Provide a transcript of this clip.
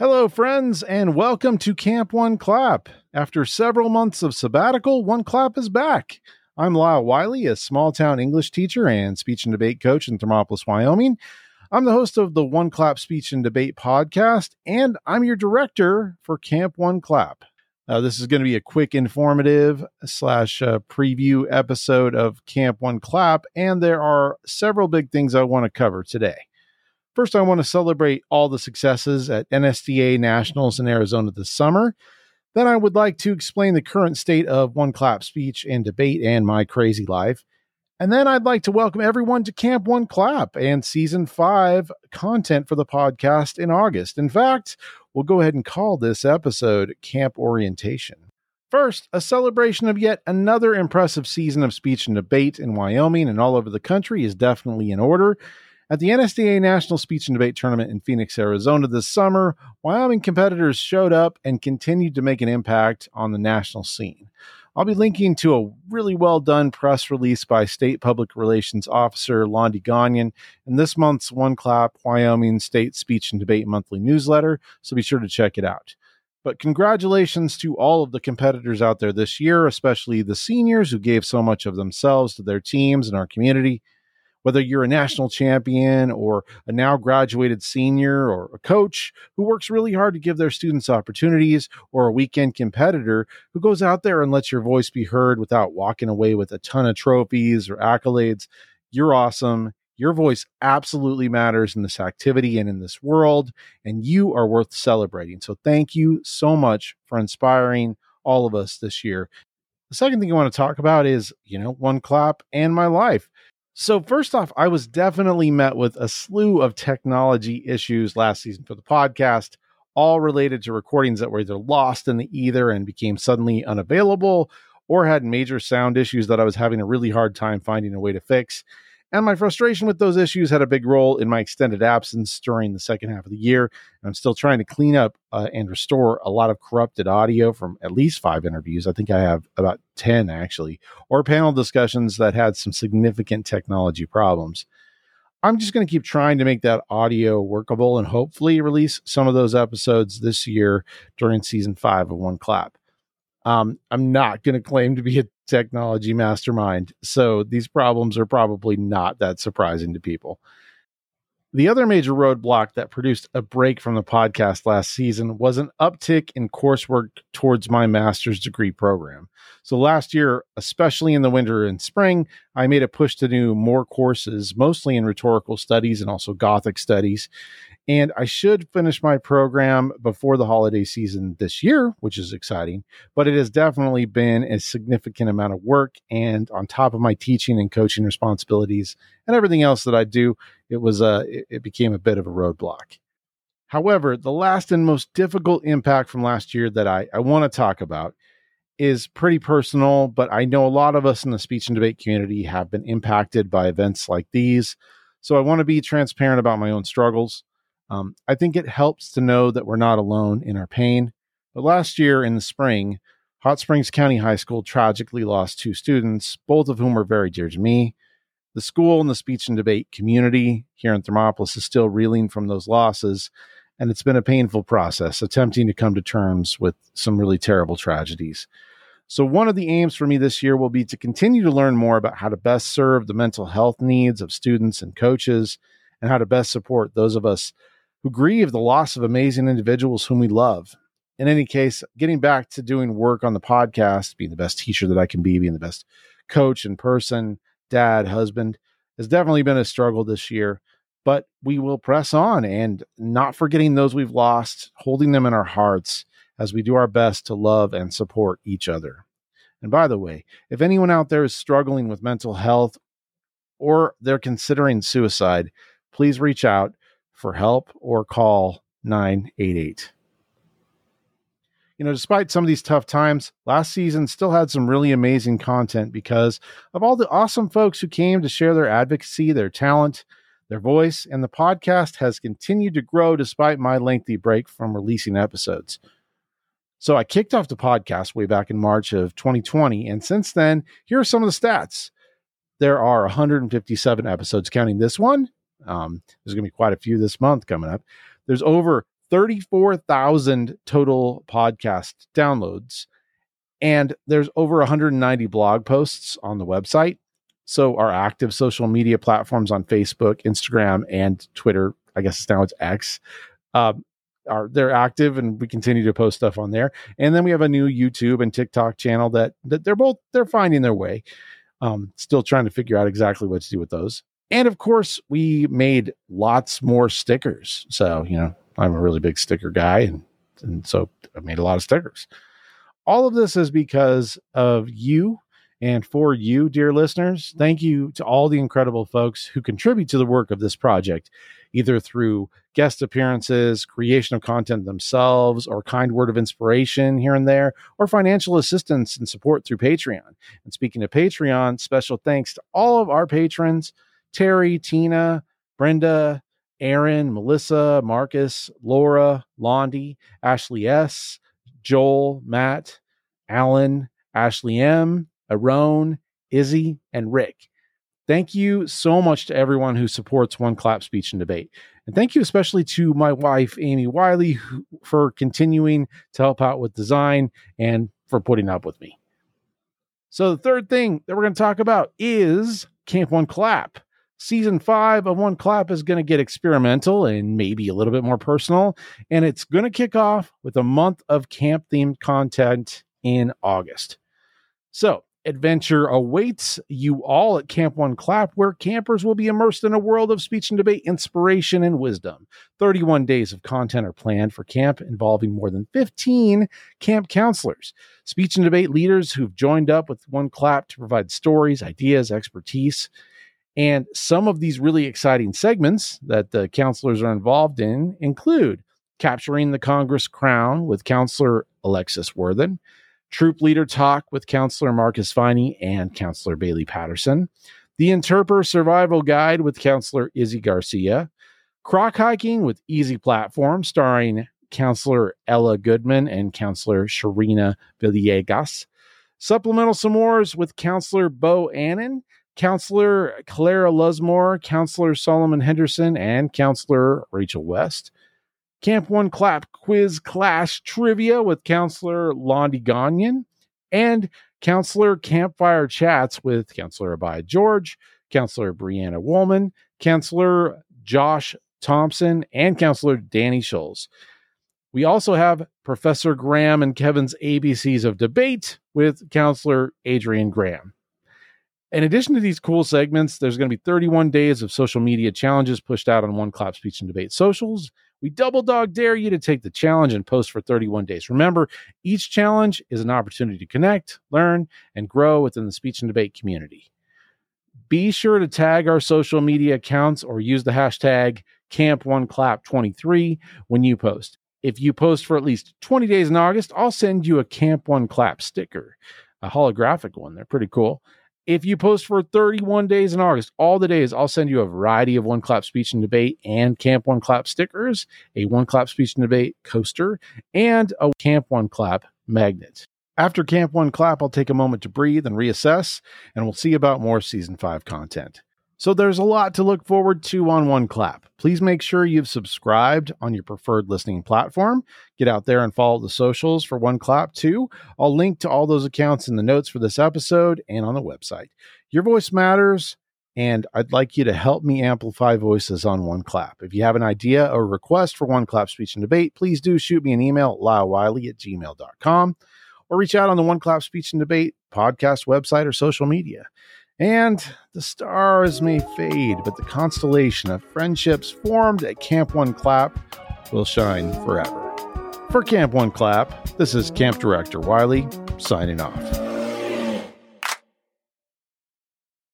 Hello, friends, and welcome to Camp One Clap. After several months of sabbatical, One Clap is back. I'm Lyle Wiley, a small town English teacher and speech and debate coach in Thermopolis, Wyoming. I'm the host of the One Clap Speech and Debate podcast, and I'm your director for Camp One Clap. Uh, this is going to be a quick, informative slash uh, preview episode of Camp One Clap, and there are several big things I want to cover today. First, I want to celebrate all the successes at NSDA Nationals in Arizona this summer. Then, I would like to explain the current state of One Clap speech and debate and my crazy life. And then I'd like to welcome everyone to Camp One Clap and season five content for the podcast in August. In fact, we'll go ahead and call this episode Camp Orientation. First, a celebration of yet another impressive season of speech and debate in Wyoming and all over the country is definitely in order. At the NSDA National Speech and Debate Tournament in Phoenix, Arizona this summer, Wyoming competitors showed up and continued to make an impact on the national scene. I'll be linking to a really well done press release by State Public Relations Officer Londi Gagnon in this month's One Clap Wyoming State Speech and Debate Monthly newsletter, so be sure to check it out. But congratulations to all of the competitors out there this year, especially the seniors who gave so much of themselves to their teams and our community whether you're a national champion or a now graduated senior or a coach who works really hard to give their students opportunities or a weekend competitor who goes out there and lets your voice be heard without walking away with a ton of trophies or accolades, you're awesome. Your voice absolutely matters in this activity and in this world, and you are worth celebrating. So, thank you so much for inspiring all of us this year. The second thing I want to talk about is, you know, one clap and my life. So, first off, I was definitely met with a slew of technology issues last season for the podcast, all related to recordings that were either lost in the ether and became suddenly unavailable or had major sound issues that I was having a really hard time finding a way to fix. And my frustration with those issues had a big role in my extended absence during the second half of the year. And I'm still trying to clean up uh, and restore a lot of corrupted audio from at least five interviews. I think I have about 10 actually, or panel discussions that had some significant technology problems. I'm just going to keep trying to make that audio workable and hopefully release some of those episodes this year during season five of One Clap. Um, I'm not going to claim to be a technology mastermind, so these problems are probably not that surprising to people. The other major roadblock that produced a break from the podcast last season was an uptick in coursework towards my master's degree program. So last year, especially in the winter and spring, I made a push to do more courses, mostly in rhetorical studies and also Gothic studies. And I should finish my program before the holiday season this year, which is exciting. But it has definitely been a significant amount of work. And on top of my teaching and coaching responsibilities and everything else that I do, it was a, uh, it, it became a bit of a roadblock. However, the last and most difficult impact from last year that I, I want to talk about is pretty personal, but I know a lot of us in the speech and debate community have been impacted by events like these. So I want to be transparent about my own struggles. Um, I think it helps to know that we're not alone in our pain. But last year in the spring, Hot Springs County High School tragically lost two students, both of whom were very dear to me. The school and the speech and debate community here in Thermopolis is still reeling from those losses, and it's been a painful process attempting to come to terms with some really terrible tragedies. So, one of the aims for me this year will be to continue to learn more about how to best serve the mental health needs of students and coaches and how to best support those of us who grieve the loss of amazing individuals whom we love. In any case, getting back to doing work on the podcast, being the best teacher that I can be, being the best coach and person, dad, husband, has definitely been a struggle this year. But we will press on and not forgetting those we've lost, holding them in our hearts as we do our best to love and support each other. And by the way, if anyone out there is struggling with mental health or they're considering suicide, please reach out for help or call 988. You know, despite some of these tough times, last season still had some really amazing content because of all the awesome folks who came to share their advocacy, their talent, their voice, and the podcast has continued to grow despite my lengthy break from releasing episodes. So I kicked off the podcast way back in March of 2020, and since then, here are some of the stats. There are 157 episodes, counting this one, um, there's going to be quite a few this month coming up. There's over 34,000 total podcast downloads. And there's over 190 blog posts on the website. So our active social media platforms on Facebook, Instagram, and Twitter, I guess now it's X, um, are they're active and we continue to post stuff on there. And then we have a new YouTube and TikTok channel that that they're both they're finding their way. Um, still trying to figure out exactly what to do with those. And of course, we made lots more stickers. So, you know, I'm a really big sticker guy and and so I made a lot of stickers. All of this is because of you and for you, dear listeners. Thank you to all the incredible folks who contribute to the work of this project, either through guest appearances, creation of content themselves, or kind word of inspiration here and there, or financial assistance and support through Patreon. And speaking of Patreon, special thanks to all of our patrons Terry, Tina, Brenda, Aaron, Melissa, Marcus, Laura, Londi, Ashley S., Joel, Matt, Alan, Ashley M., Aaron, Izzy, and Rick. Thank you so much to everyone who supports One Clap Speech and Debate. And thank you especially to my wife, Amy Wiley, for continuing to help out with design and for putting up with me. So, the third thing that we're going to talk about is Camp One Clap. Season five of One Clap is going to get experimental and maybe a little bit more personal. And it's going to kick off with a month of camp themed content in August. So, adventure awaits you all at Camp One Clap, where campers will be immersed in a world of speech and debate, inspiration, and wisdom. 31 days of content are planned for camp involving more than 15 camp counselors, speech and debate leaders who've joined up with One Clap to provide stories, ideas, expertise. And some of these really exciting segments that the counselors are involved in include Capturing the Congress Crown with Counselor Alexis Worthen, Troop Leader Talk with Counselor Marcus Finey and Counselor Bailey Patterson, The Interper Survival Guide with Counselor Izzy Garcia, Croc Hiking with Easy Platform starring Counselor Ella Goodman and Counselor Sharina Villegas, Supplemental S'mores with Counselor Bo Annan, Counselor Clara Lusmore, Counselor Solomon Henderson, and Counselor Rachel West. Camp One Clap Quiz Clash Trivia with Counselor Londi Gagnon, and Counselor Campfire Chats with Counselor Abide George, Counselor Brianna Woolman, Counselor Josh Thompson, and Counselor Danny Schulz. We also have Professor Graham and Kevin's ABCs of Debate with Counselor Adrian Graham. In addition to these cool segments, there's going to be 31 days of social media challenges pushed out on One Clap Speech and Debate socials. We double dog dare you to take the challenge and post for 31 days. Remember, each challenge is an opportunity to connect, learn, and grow within the speech and debate community. Be sure to tag our social media accounts or use the hashtag Camp1Clap23 when you post. If you post for at least 20 days in August, I'll send you a Camp One Clap sticker, a holographic one. They're pretty cool. If you post for 31 days in August, all the days, I'll send you a variety of One Clap Speech and Debate and Camp One Clap stickers, a One Clap Speech and Debate coaster, and a Camp One Clap magnet. After Camp One Clap, I'll take a moment to breathe and reassess, and we'll see about more Season 5 content. So there's a lot to look forward to on One Clap. Please make sure you've subscribed on your preferred listening platform. Get out there and follow the socials for One Clap too. I'll link to all those accounts in the notes for this episode and on the website. Your voice matters, and I'd like you to help me amplify voices on One Clap. If you have an idea or request for One Clap Speech and Debate, please do shoot me an email at lylewiley at gmail.com or reach out on the One Clap Speech and Debate podcast website or social media. And the stars may fade, but the constellation of friendships formed at Camp One Clap will shine forever. For Camp One Clap, this is Camp Director Wiley signing off.